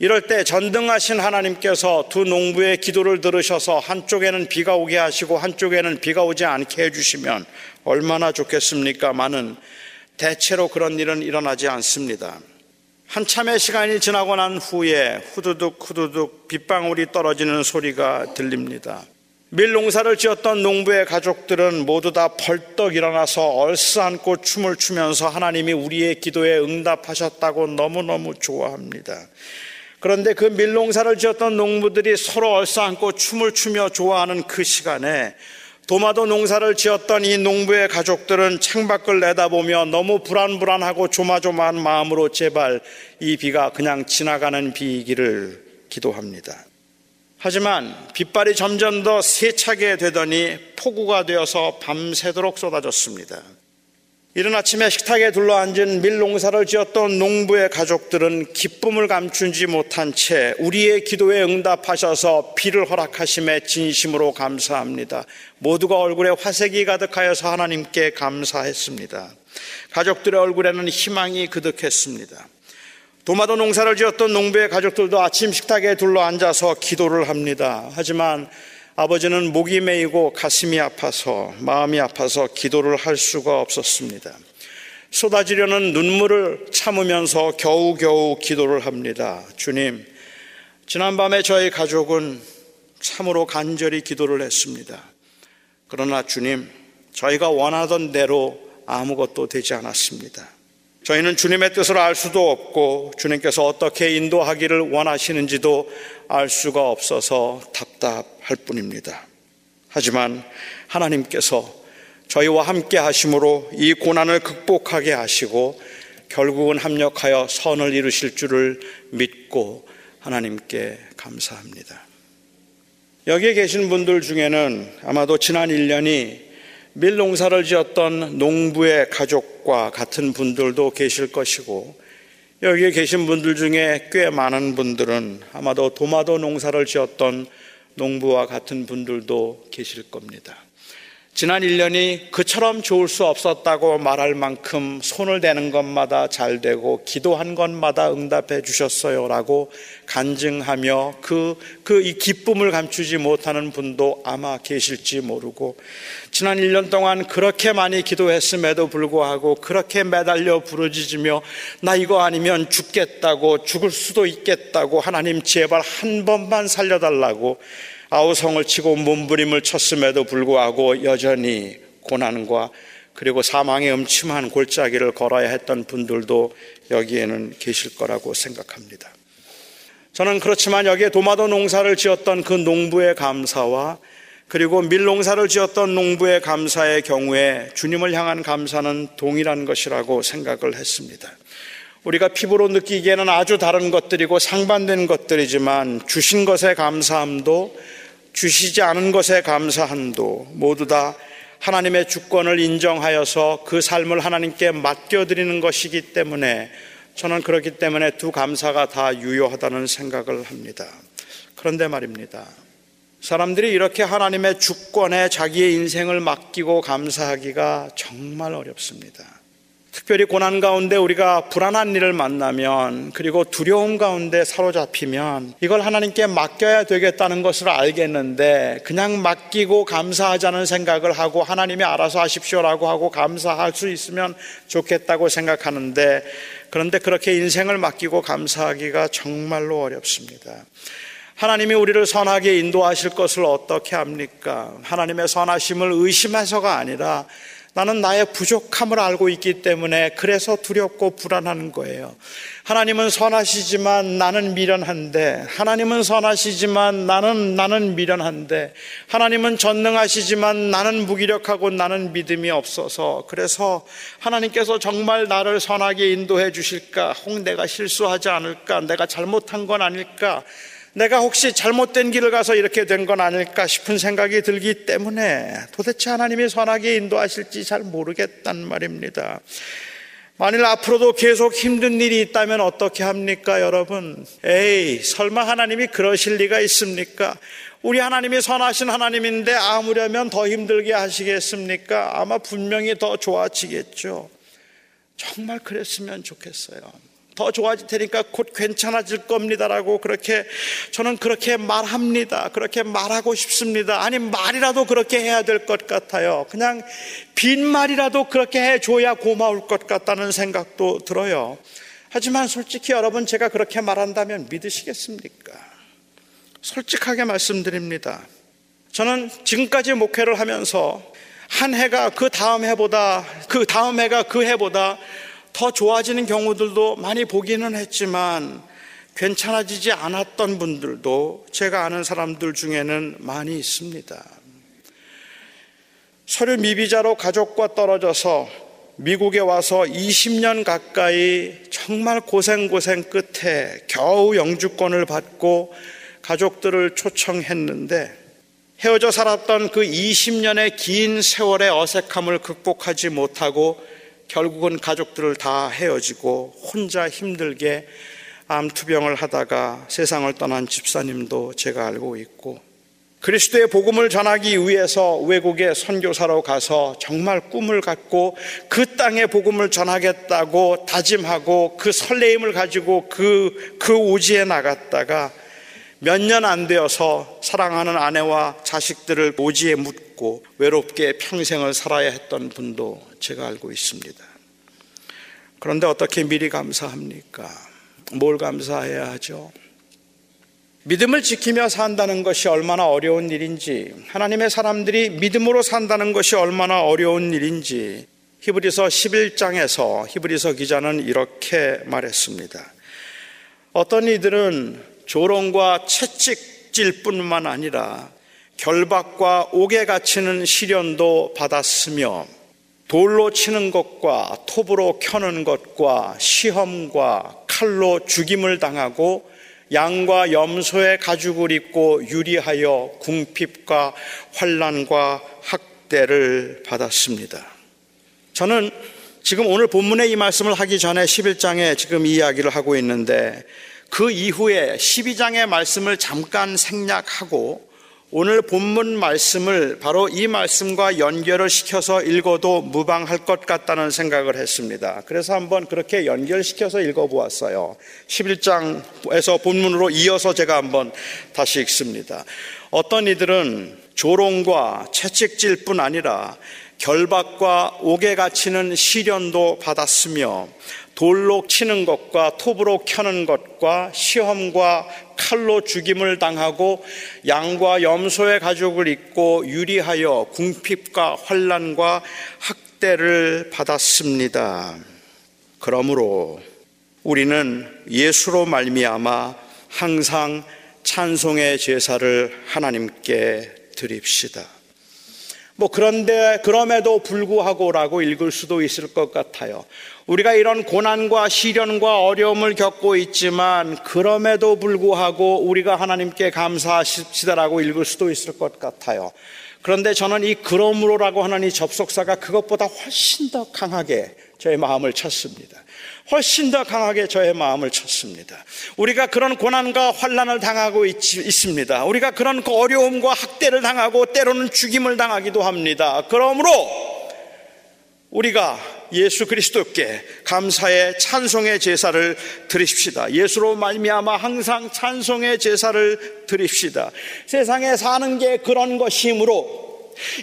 이럴 때 전등하신 하나님께서 두 농부의 기도를 들으셔서 한쪽에는 비가 오게 하시고 한쪽에는 비가 오지 않게 해주시면 얼마나 좋겠습니까?많은 대체로 그런 일은 일어나지 않습니다. 한참의 시간이 지나고 난 후에 후두둑 후두둑 빗방울이 떨어지는 소리가 들립니다. 밀 농사를 지었던 농부의 가족들은 모두 다 벌떡 일어나서 얼싸안고 춤을 추면서 하나님이 우리의 기도에 응답하셨다고 너무너무 좋아합니다. 그런데 그 밀농사를 지었던 농부들이 서로 얼싸안고 춤을 추며 좋아하는 그 시간에 도마도 농사를 지었던 이 농부의 가족들은 창밖을 내다보며 너무 불안불안하고 조마조마한 마음으로 제발 이 비가 그냥 지나가는 비이기를 기도합니다. 하지만 빗발이 점점 더 세차게 되더니 폭우가 되어서 밤새도록 쏟아졌습니다. 이른 아침에 식탁에 둘러앉은 밀 농사를 지었던 농부의 가족들은 기쁨을 감추지 못한 채 우리의 기도에 응답하셔서 비를 허락하심에 진심으로 감사합니다. 모두가 얼굴에 화색이 가득하여서 하나님께 감사했습니다. 가족들의 얼굴에는 희망이 그득했습니다. 도마도 농사를 지었던 농부의 가족들도 아침 식탁에 둘러 앉아서 기도를 합니다. 하지만 아버지는 목이 메이고 가슴이 아파서 마음이 아파서 기도를 할 수가 없었습니다. 쏟아지려는 눈물을 참으면서 겨우겨우 기도를 합니다. 주님, 지난밤에 저희 가족은 참으로 간절히 기도를 했습니다. 그러나 주님, 저희가 원하던 대로 아무것도 되지 않았습니다. 저희는 주님의 뜻을 알 수도 없고 주님께서 어떻게 인도하기를 원하시는지도 알 수가 없어서 답답할 뿐입니다. 하지만 하나님께서 저희와 함께 하심으로 이 고난을 극복하게 하시고 결국은 합력하여 선을 이루실 줄을 믿고 하나님께 감사합니다. 여기에 계신 분들 중에는 아마도 지난 1년이 밀 농사를 지었던 농부의 가족과 같은 분들도 계실 것이고 여기에 계신 분들 중에 꽤 많은 분들은 아마도 도마도 농사를 지었던 농부와 같은 분들도 계실 겁니다. 지난 1년이 그처럼 좋을 수 없었다고 말할 만큼 손을 대는 것마다 잘 되고 기도한 것마다 응답해 주셨어요. 라고 간증하며 그, 그 이 기쁨을 감추지 못하는 분도 아마 계실지 모르고 지난 1년 동안 그렇게 많이 기도했음에도 불구하고 그렇게 매달려 부르짖으며 나 이거 아니면 죽겠다고 죽을 수도 있겠다고 하나님 제발 한 번만 살려달라고 아우성을 치고 몸부림을 쳤음에도 불구하고 여전히 고난과 그리고 사망의 음침한 골짜기를 걸어야 했던 분들도 여기에는 계실 거라고 생각합니다. 저는 그렇지만 여기에 도마도 농사를 지었던 그 농부의 감사와 그리고 밀 농사를 지었던 농부의 감사의 경우에 주님을 향한 감사는 동일한 것이라고 생각을 했습니다. 우리가 피부로 느끼기에는 아주 다른 것들이고 상반된 것들이지만 주신 것에 감사함도 주시지 않은 것에 감사함도 모두 다 하나님의 주권을 인정하여서 그 삶을 하나님께 맡겨드리는 것이기 때문에 저는 그렇기 때문에 두 감사가 다 유효하다는 생각을 합니다. 그런데 말입니다. 사람들이 이렇게 하나님의 주권에 자기의 인생을 맡기고 감사하기가 정말 어렵습니다. 특별히 고난 가운데 우리가 불안한 일을 만나면 그리고 두려움 가운데 사로잡히면 이걸 하나님께 맡겨야 되겠다는 것을 알겠는데 그냥 맡기고 감사하자는 생각을 하고 하나님이 알아서 하십시오라고 하고 감사할 수 있으면 좋겠다고 생각하는데 그런데 그렇게 인생을 맡기고 감사하기가 정말로 어렵습니다. 하나님이 우리를 선하게 인도하실 것을 어떻게 합니까? 하나님의 선하심을 의심해서가 아니라 나는 나의 부족함을 알고 있기 때문에 그래서 두렵고 불안한 거예요. 하나님은 선하시지만 나는 미련한데, 하나님은 선하시지만 나는, 나는 미련한데, 하나님은 전능하시지만 나는 무기력하고 나는 믿음이 없어서, 그래서 하나님께서 정말 나를 선하게 인도해 주실까? 혹 내가 실수하지 않을까? 내가 잘못한 건 아닐까? 내가 혹시 잘못된 길을 가서 이렇게 된 건 아닐까 싶은 생각이 들기 때문에 도대체 하나님이 선하게 인도하실지 잘 모르겠단 말입니다. 만일 앞으로도 계속 힘든 일이 있다면 어떻게 합니까, 여러분? 에이, 설마 하나님이 그러실 리가 있습니까? 우리 하나님이 선하신 하나님인데 아무려면 더 힘들게 하시겠습니까? 아마 분명히 더 좋아지겠죠. 정말 그랬으면 좋겠어요. 더 좋아질 테니까 곧 괜찮아질 겁니다라고 그렇게 저는 그렇게 말합니다. 그렇게 말하고 싶습니다. 아니 말이라도 그렇게 해야 될 것 같아요. 그냥 빈말이라도 그렇게 해줘야 고마울 것 같다는 생각도 들어요. 하지만 솔직히 여러분 제가 그렇게 말한다면 믿으시겠습니까? 솔직하게 말씀드립니다. 저는 지금까지 목회를 하면서 한 해가 그 다음 해보다 그 다음 해가 그 해보다 더 좋아지는 경우들도 많이 보기는 했지만 괜찮아지지 않았던 분들도 제가 아는 사람들 중에는 많이 있습니다. 서류 미비자로 가족과 떨어져서 미국에 와서 20년 가까이 정말 고생고생 끝에 겨우 영주권을 받고 가족들을 초청했는데 헤어져 살았던 그 20년의 긴 세월의 어색함을 극복하지 못하고 결국은 가족들을 다 헤어지고 혼자 힘들게 암투병을 하다가 세상을 떠난 집사님도 제가 알고 있고 그리스도의 복음을 전하기 위해서 외국에 선교사로 가서 정말 꿈을 갖고 그 땅의 복음을 전하겠다고 다짐하고 그 설레임을 가지고 그, 그 오지에 나갔다가 몇 년 안 되어서 사랑하는 아내와 자식들을 오지에 묻고 외롭게 평생을 살아야 했던 분도 제가 알고 있습니다. 그런데 어떻게 미리 감사합니까? 뭘 감사해야 하죠? 믿음을 지키며 산다는 것이 얼마나 어려운 일인지, 하나님의 사람들이 믿음으로 산다는 것이 얼마나 어려운 일인지, 히브리서 11장에서 히브리서 기자는 이렇게 말했습니다. 어떤 이들은 조롱과 채찍질 뿐만 아니라 결박과 옥에 갇히는 시련도 받았으며 돌로 치는 것과 톱으로 켜는 것과 시험과 칼로 죽임을 당하고 양과 염소의 가죽을 입고 유리하여 궁핍과 환란과 학대를 받았습니다. 저는 지금 오늘 본문의 이 말씀을 하기 전에 11장에 지금 이야기를 하고 있는데 그 이후에 12장의 말씀을 잠깐 생략하고 오늘 본문 말씀을 바로 이 말씀과 연결을 시켜서 읽어도 무방할 것 같다는 생각을 했습니다. 그래서 한번 그렇게 연결시켜서 읽어보았어요. 11장에서 본문으로 이어서 제가 한번 다시 읽습니다. 어떤 이들은 조롱과 채찍질 뿐 아니라 결박과 옥에 갇히는 시련도 받았으며 돌로 치는 것과 톱으로 켜는 것과 시험과 칼로 죽임을 당하고 양과 염소의 가죽을 입고 유리하여 궁핍과 환란과 학대를 받았습니다. 그러므로 우리는 예수로 말미암아 항상 찬송의 제사를 하나님께 드립시다. 뭐 그런데 그럼에도 불구하고라고 읽을 수도 있을 것 같아요. 우리가 이런 고난과 시련과 어려움을 겪고 있지만 그럼에도 불구하고 우리가 하나님께 감사하시다라고 읽을 수도 있을 것 같아요. 그런데 저는 이 그러므로라고 하는 이 접속사가 그것보다 훨씬 더 강하게 저의 마음을 쳤습니다. 훨씬 더 강하게 저의 마음을 쳤습니다. 우리가 그런 고난과 환란을 당하고 있, 습니다 우리가 그런 그 어려움과 학대를 당하고 때로는 죽임을 당하기도 합니다. 그러므로 우리가 예수 그리스도께 감사의 찬송의 제사를 드립시다. 예수로 말미암아 항상 찬송의 제사를 드립시다. 세상에 사는 게 그런 것이므로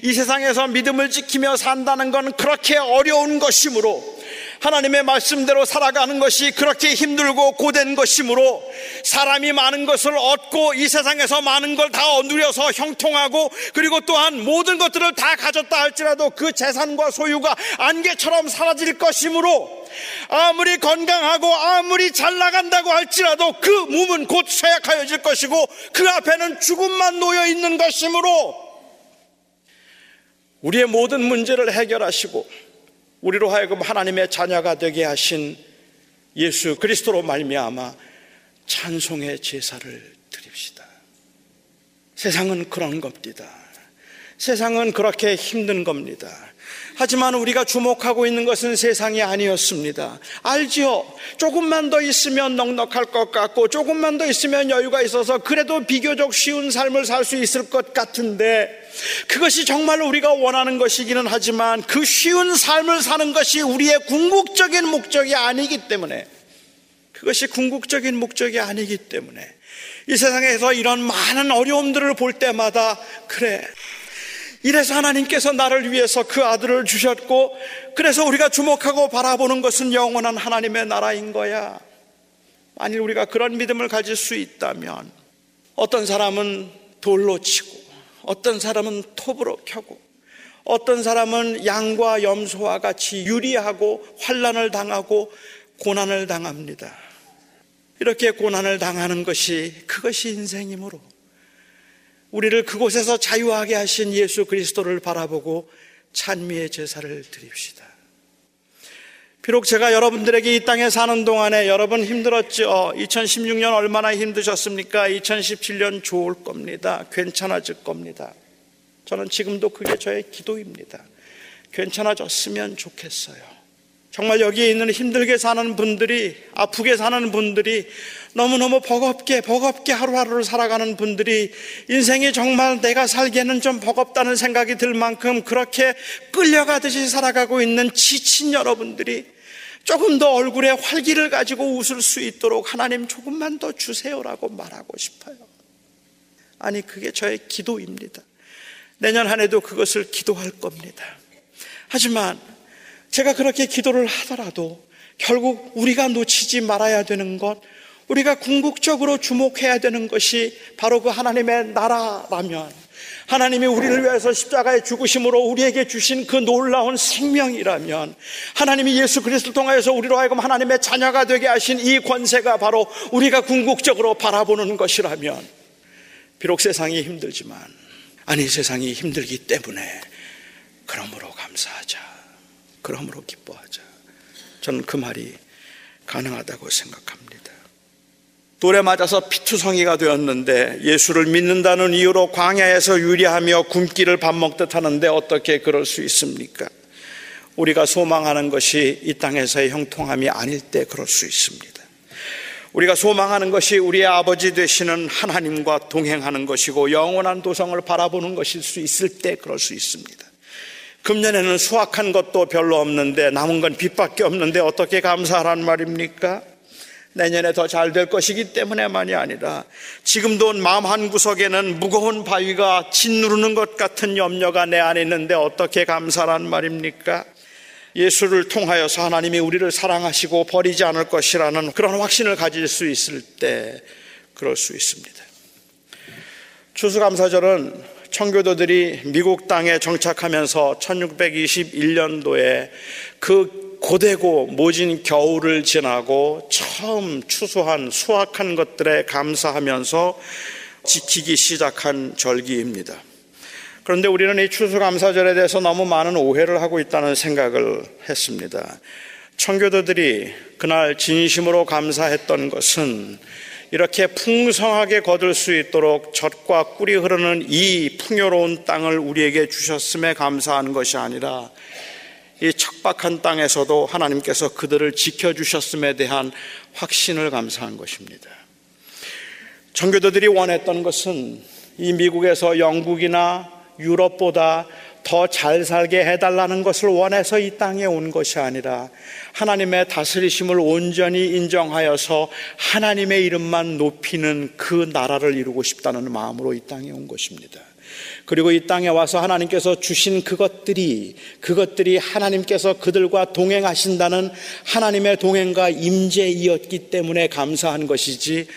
이 세상에서 믿음을 지키며 산다는 건 그렇게 어려운 것이므로 하나님의 말씀대로 살아가는 것이 그렇게 힘들고 고된 것이므로 사람이 많은 것을 얻고 이 세상에서 많은 걸 다 누려서 형통하고 그리고 또한 모든 것들을 다 가졌다 할지라도 그 재산과 소유가 안개처럼 사라질 것이므로 아무리 건강하고 아무리 잘 나간다고 할지라도 그 몸은 곧 쇠약하여질 것이고 그 앞에는 죽음만 놓여 있는 것이므로 우리의 모든 문제를 해결하시고 우리로 하여금 하나님의 자녀가 되게 하신 예수 그리스도로 말미암아 찬송의 제사를 드립시다. 세상은 그런 겁니다. 세상은 그렇게 힘든 겁니다. 하지만 우리가 주목하고 있는 것은 세상이 아니었습니다. 알지요? 조금만 더 있으면 넉넉할 것 같고, 조금만 더 있으면 여유가 있어서 그래도 비교적 쉬운 삶을 살 수 있을 것 같은데, 그것이 정말로 우리가 원하는 것이기는 하지만 그 쉬운 삶을 사는 것이 우리의 궁극적인 목적이 아니기 때문에, 그것이 궁극적인 목적이 아니기 때문에, 이 세상에서 이런 많은 어려움들을 볼 때마다, 그래, 이래서 하나님께서 나를 위해서 그 아들을 주셨고, 그래서 우리가 주목하고 바라보는 것은 영원한 하나님의 나라인 거야. 만일 우리가 그런 믿음을 가질 수 있다면, 어떤 사람은 돌로 치고, 어떤 사람은 톱으로 켜고, 어떤 사람은 양과 염소와 같이 유리하고 환란을 당하고 고난을 당합니다. 이렇게 고난을 당하는 것이 그것이 인생이므로 우리를 그곳에서 자유하게 하신 예수 그리스도를 바라보고 찬미의 제사를 드립시다. 비록 제가 여러분들에게 이 땅에 사는 동안에 여러분 힘들었죠. 2016년 얼마나 힘드셨습니까? 2017년 좋을 겁니다. 괜찮아질 겁니다. 저는 지금도 그게 저의 기도입니다. 괜찮아졌으면 좋겠어요. 정말 여기에 있는 힘들게 사는 분들이, 아프게 사는 분들이, 너무너무 버겁게, 버겁게 하루하루를 살아가는 분들이 인생이 정말 내가 살기에는 좀 버겁다는 생각이 들 만큼 그렇게 끌려가듯이 살아가고 있는 지친 여러분들이 조금 더 얼굴에 활기를 가지고 웃을 수 있도록 하나님 조금만 더 주세요라고 말하고 싶어요. 아니, 그게 저의 기도입니다. 내년 한 해도 그것을 기도할 겁니다. 하지만 제가 그렇게 기도를 하더라도 결국 우리가 놓치지 말아야 되는 것, 우리가 궁극적으로 주목해야 되는 것이 바로 그 하나님의 나라라면 하나님이 우리를 위해서 십자가에 죽으심으로 우리에게 주신 그 놀라운 생명이라면 하나님이 예수 그리스도를 통하여서 우리로 하여금 하나님의 자녀가 되게 하신 이 권세가 바로 우리가 궁극적으로 바라보는 것이라면 비록 세상이 힘들지만 아니 세상이 힘들기 때문에 그러므로 감사하자. 그러므로 기뻐하자. 저는 그 말이 가능하다고 생각합니다. 돌에 맞아서 피투성이가 되었는데 예수를 믿는다는 이유로 광야에서 유리하며 굶기를 밥 먹듯 하는데 어떻게 그럴 수 있습니까? 우리가 소망하는 것이 이 땅에서의 형통함이 아닐 때 그럴 수 있습니다. 우리가 소망하는 것이 우리의 아버지 되시는 하나님과 동행하는 것이고 영원한 도성을 바라보는 것일 수 있을 때 그럴 수 있습니다. 금년에는 수확한 것도 별로 없는데 남은 건 빚밖에 없는데 어떻게 감사하란 말입니까? 내년에 더 잘 될 것이기 때문에만이 아니라 지금도 마음 한 구석에는 무거운 바위가 짓누르는 것 같은 염려가 내 안에 있는데 어떻게 감사란 말입니까? 예수를 통하여서 하나님이 우리를 사랑하시고 버리지 않을 것이라는 그런 확신을 가질 수 있을 때 그럴 수 있습니다. 추수감사절은 청교도들이 미국 땅에 정착하면서 1621년도에 그 고되고 모진 겨울을 지나고 처음 추수한 수확한 것들에 감사하면서 지키기 시작한 절기입니다. 그런데 우리는 이 추수감사절에 대해서 너무 많은 오해를 하고 있다는 생각을 했습니다. 청교도들이 그날 진심으로 감사했던 것은 이렇게 풍성하게 거둘 수 있도록 젖과 꿀이 흐르는 이 풍요로운 땅을 우리에게 주셨음에 감사하는 것이 아니라 이 척박한 땅에서도 하나님께서 그들을 지켜주셨음에 대한 확신을 감사한 것입니다. 청교도들이 원했던 것은 이 미국에서 영국이나 유럽보다 더 잘 살게 해달라는 것을 원해서 이 땅에 온 것이 아니라 하나님의 다스리심을 온전히 인정하여서 하나님의 이름만 높이는 그 나라를 이루고 싶다는 마음으로 이 땅에 온 것입니다. 그리고 이 땅에 와서 하나님께서 주신 그것들이 그것들이 하나님께서 그들과 동행하신다는 하나님의 동행과 임재이었기 때문에 감사한 것이지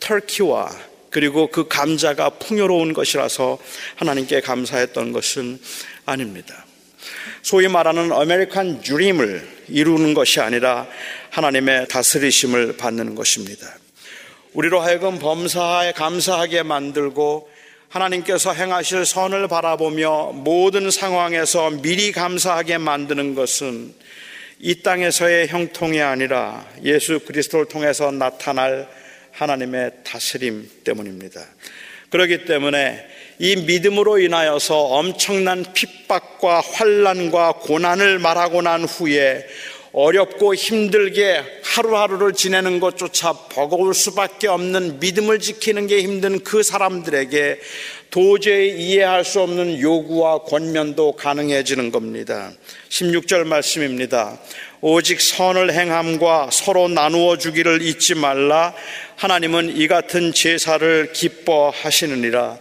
터키와 그리고 그 감자가 풍요로운 것이라서 하나님께 감사했던 것은 아닙니다. 소위 말하는 아메리칸 드림을 이루는 것이 아니라 하나님의 다스리심을 받는 것입니다. 우리로 하여금 범사에 감사하게 만들고 하나님께서 행하실 선을 바라보며 모든 상황에서 미리 감사하게 만드는 것은 이 땅에서의 형통이 아니라 예수 그리스도를 통해서 나타날 하나님의 다스림 때문입니다. 그렇기 때문에 이 믿음으로 인하여서 엄청난 핍박과 환란과 고난을 말하고 난 후에 어렵고 힘들게 하루하루를 지내는 것조차 버거울 수밖에 없는 믿음을 지키는 게 힘든 그 사람들에게 도저히 이해할 수 없는 요구와 권면도 가능해지는 겁니다. 16절 말씀입니다. 오직 선을 행함과 서로 나누어 주기를 잊지 말라. 하나님은 이 같은 제사를 기뻐하시느니라.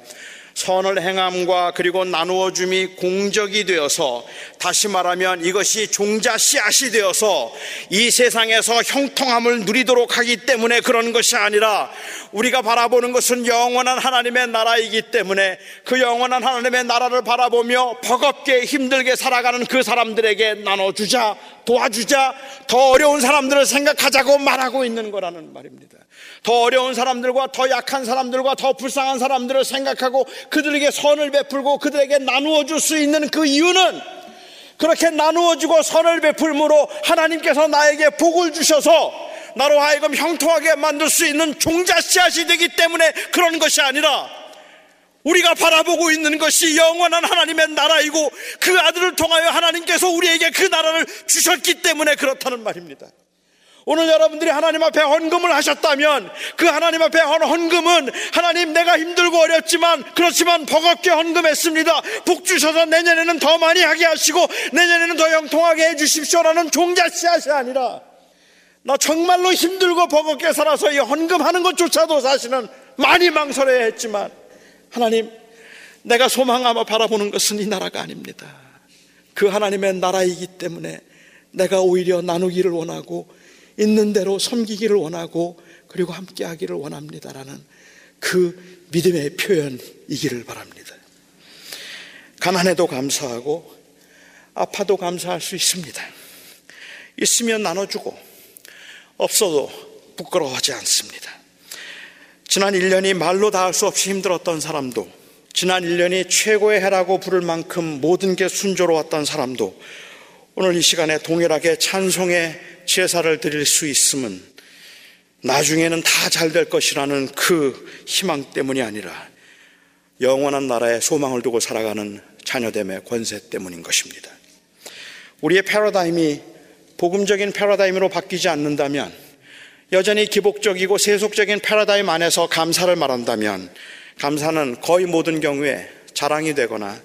선을 행함과 그리고 나누어 줌이 공적이 되어서 다시 말하면 이것이 종자 씨앗이 되어서 이 세상에서 형통함을 누리도록 하기 때문에 그런 것이 아니라 우리가 바라보는 것은 영원한 하나님의 나라이기 때문에 그 영원한 하나님의 나라를 바라보며 버겁게 힘들게 살아가는 그 사람들에게 나눠주자 도와주자 더 어려운 사람들을 생각하자고 말하고 있는 거라는 말입니다. 더 어려운 사람들과 더 약한 사람들과 더 불쌍한 사람들을 생각하고 그들에게 선을 베풀고 그들에게 나누어 줄 수 있는 그 이유는 그렇게 나누어 주고 선을 베풀므로 하나님께서 나에게 복을 주셔서 나로 하여금 형통하게 만들 수 있는 종자 씨앗이 되기 때문에 그런 것이 아니라 우리가 바라보고 있는 것이 영원한 하나님의 나라이고 그 아들을 통하여 하나님께서 우리에게 그 나라를 주셨기 때문에 그렇다는 말입니다. 오늘 여러분들이 하나님 앞에 헌금을 하셨다면 그 하나님 앞에 헌금은 하나님 내가 힘들고 어렵지만 그렇지만 버겁게 헌금했습니다. 복 주셔서 내년에는 더 많이 하게 하시고 내년에는 더 영통하게 해 주십시오라는 종자 씨앗이 아니라 나 정말로 힘들고 버겁게 살아서 이 헌금하는 것조차도 사실은 많이 망설여야 했지만 하나님 내가 소망하며 바라보는 것은 이 나라가 아닙니다. 그 하나님의 나라이기 때문에 내가 오히려 나누기를 원하고 있는 대로 섬기기를 원하고 그리고 함께 하기를 원합니다라는 그 믿음의 표현이기를 바랍니다. 가난해도 감사하고 아파도 감사할 수 있습니다. 있으면 나눠주고 없어도 부끄러워하지 않습니다. 지난 1년이 말로 다 할 수 없이 힘들었던 사람도 지난 1년이 최고의 해라고 부를 만큼 모든 게 순조로웠던 사람도 오늘 이 시간에 동일하게 찬송의 제사를 드릴 수 있음은 나중에는 다 잘 될 것이라는 그 희망 때문이 아니라 영원한 나라에 소망을 두고 살아가는 자녀됨의 권세 때문인 것입니다. 우리의 패러다임이 복음적인 패러다임으로 바뀌지 않는다면 여전히 기복적이고 세속적인 패러다임 안에서 감사를 말한다면 감사는 거의 모든 경우에 자랑이 되거나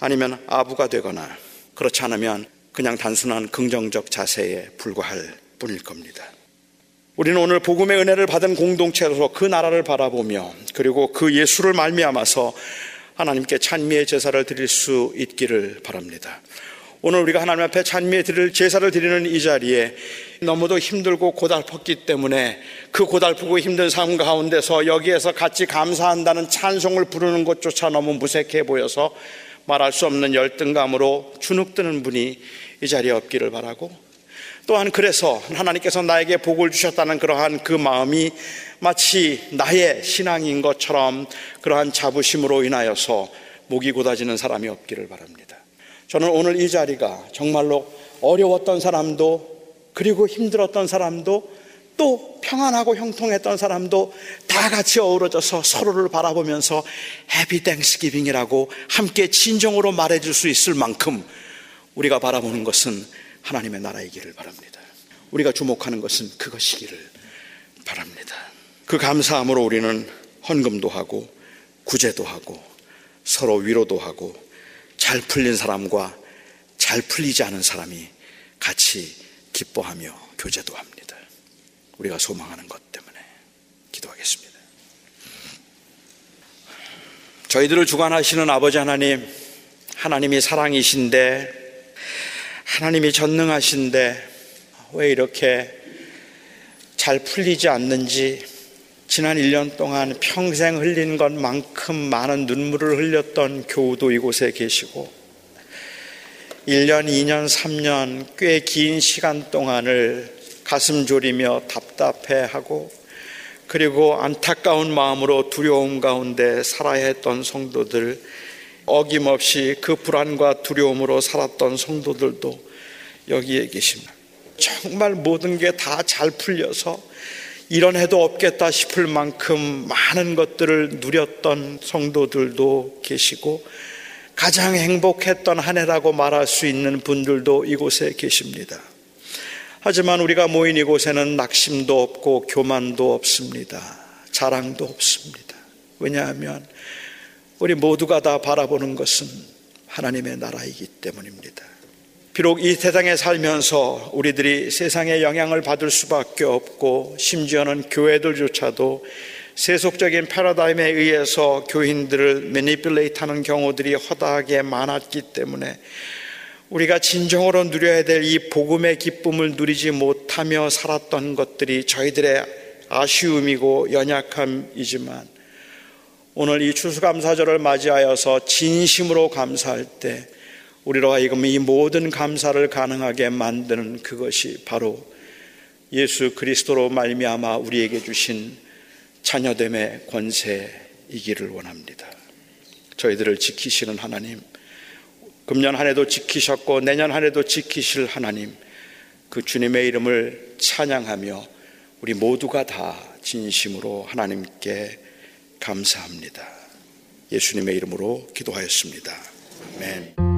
아니면 아부가 되거나 그렇지 않으면 그냥 단순한 긍정적 자세에 불과할 뿐일 겁니다. 우리는 오늘 복음의 은혜를 받은 공동체로서 그 나라를 바라보며 그리고 그 예수를 말미암아서 하나님께 찬미의 제사를 드릴 수 있기를 바랍니다. 오늘 우리가 하나님 앞에 찬미에 드릴 제사를 드리는 이 자리에 너무도 힘들고 고달팠기 때문에 그 고달프고 힘든 삶 가운데서 여기에서 같이 감사한다는 찬송을 부르는 것조차 너무 무색해 보여서 말할 수 없는 열등감으로 주눅드는 분이 이 자리에 없기를 바라고 또한 그래서 하나님께서 나에게 복을 주셨다는 그러한 그 마음이 마치 나의 신앙인 것처럼 그러한 자부심으로 인하여서 목이 고다지는 사람이 없기를 바랍니다. 저는 오늘 이 자리가 정말로 어려웠던 사람도 그리고 힘들었던 사람도 또 평안하고 형통했던 사람도 다 같이 어우러져서 서로를 바라보면서 해피 땡스기빙이라고 함께 진정으로 말해줄 수 있을 만큼 우리가 바라보는 것은 하나님의 나라이기를 바랍니다. 우리가 주목하는 것은 그것이기를 바랍니다. 그 감사함으로 우리는 헌금도 하고 구제도 하고 서로 위로도 하고 잘 풀린 사람과 잘 풀리지 않은 사람이 같이 기뻐하며 교제도 합니다. 우리가 소망하는 것 때문에 기도하겠습니다. 저희들을 주관하시는 아버지 하나님, 하나님이 사랑이신데 하나님이 전능하신데 왜 이렇게 잘 풀리지 않는지 지난 1년 동안 평생 흘린 것만큼 많은 눈물을 흘렸던 교우도 이곳에 계시고 1년, 2년, 3년 꽤 긴 시간 동안을 가슴 졸이며 답답해하고 그리고 안타까운 마음으로 두려움 가운데 살아야 했던 성도들 어김없이 그 불안과 두려움으로 살았던 성도들도 여기에 계십니다. 정말 모든 게 다 잘 풀려서 이런 해도 없겠다 싶을 만큼 많은 것들을 누렸던 성도들도 계시고 가장 행복했던 한 해라고 말할 수 있는 분들도 이곳에 계십니다. 하지만 우리가 모인 이곳에는 낙심도 없고 교만도 없습니다. 자랑도 없습니다. 왜냐하면 우리 모두가 다 바라보는 것은 하나님의 나라이기 때문입니다. 비록 이 세상에 살면서 우리들이 세상의 영향을 받을 수밖에 없고 심지어는 교회들조차도 세속적인 패러다임에 의해서 교인들을 매니플레이트 하는 경우들이 허다하게 많았기 때문에 우리가 진정으로 누려야 될 이 복음의 기쁨을 누리지 못하며 살았던 것들이 저희들의 아쉬움이고 연약함이지만 오늘 이 추수감사절을 맞이하여서 진심으로 감사할 때 우리로 하여금 이 모든 감사를 가능하게 만드는 그것이 바로 예수 그리스도로 말미암아 우리에게 주신 자녀됨의 권세이기를 원합니다. 저희들을 지키시는 하나님, 금년 한 해도 지키셨고 내년 한 해도 지키실 하나님, 그 주님의 이름을 찬양하며 우리 모두가 다 진심으로 하나님께 감사합니다. 예수님의 이름으로 기도하였습니다. 아멘.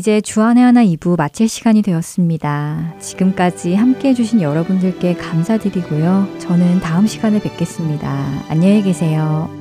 이제 주안의 하나 2부 마칠 시간이 되었습니다. 지금까지 함께 해주신 여러분들께 감사드리고요. 저는 다음 시간에 뵙겠습니다. 안녕히 계세요.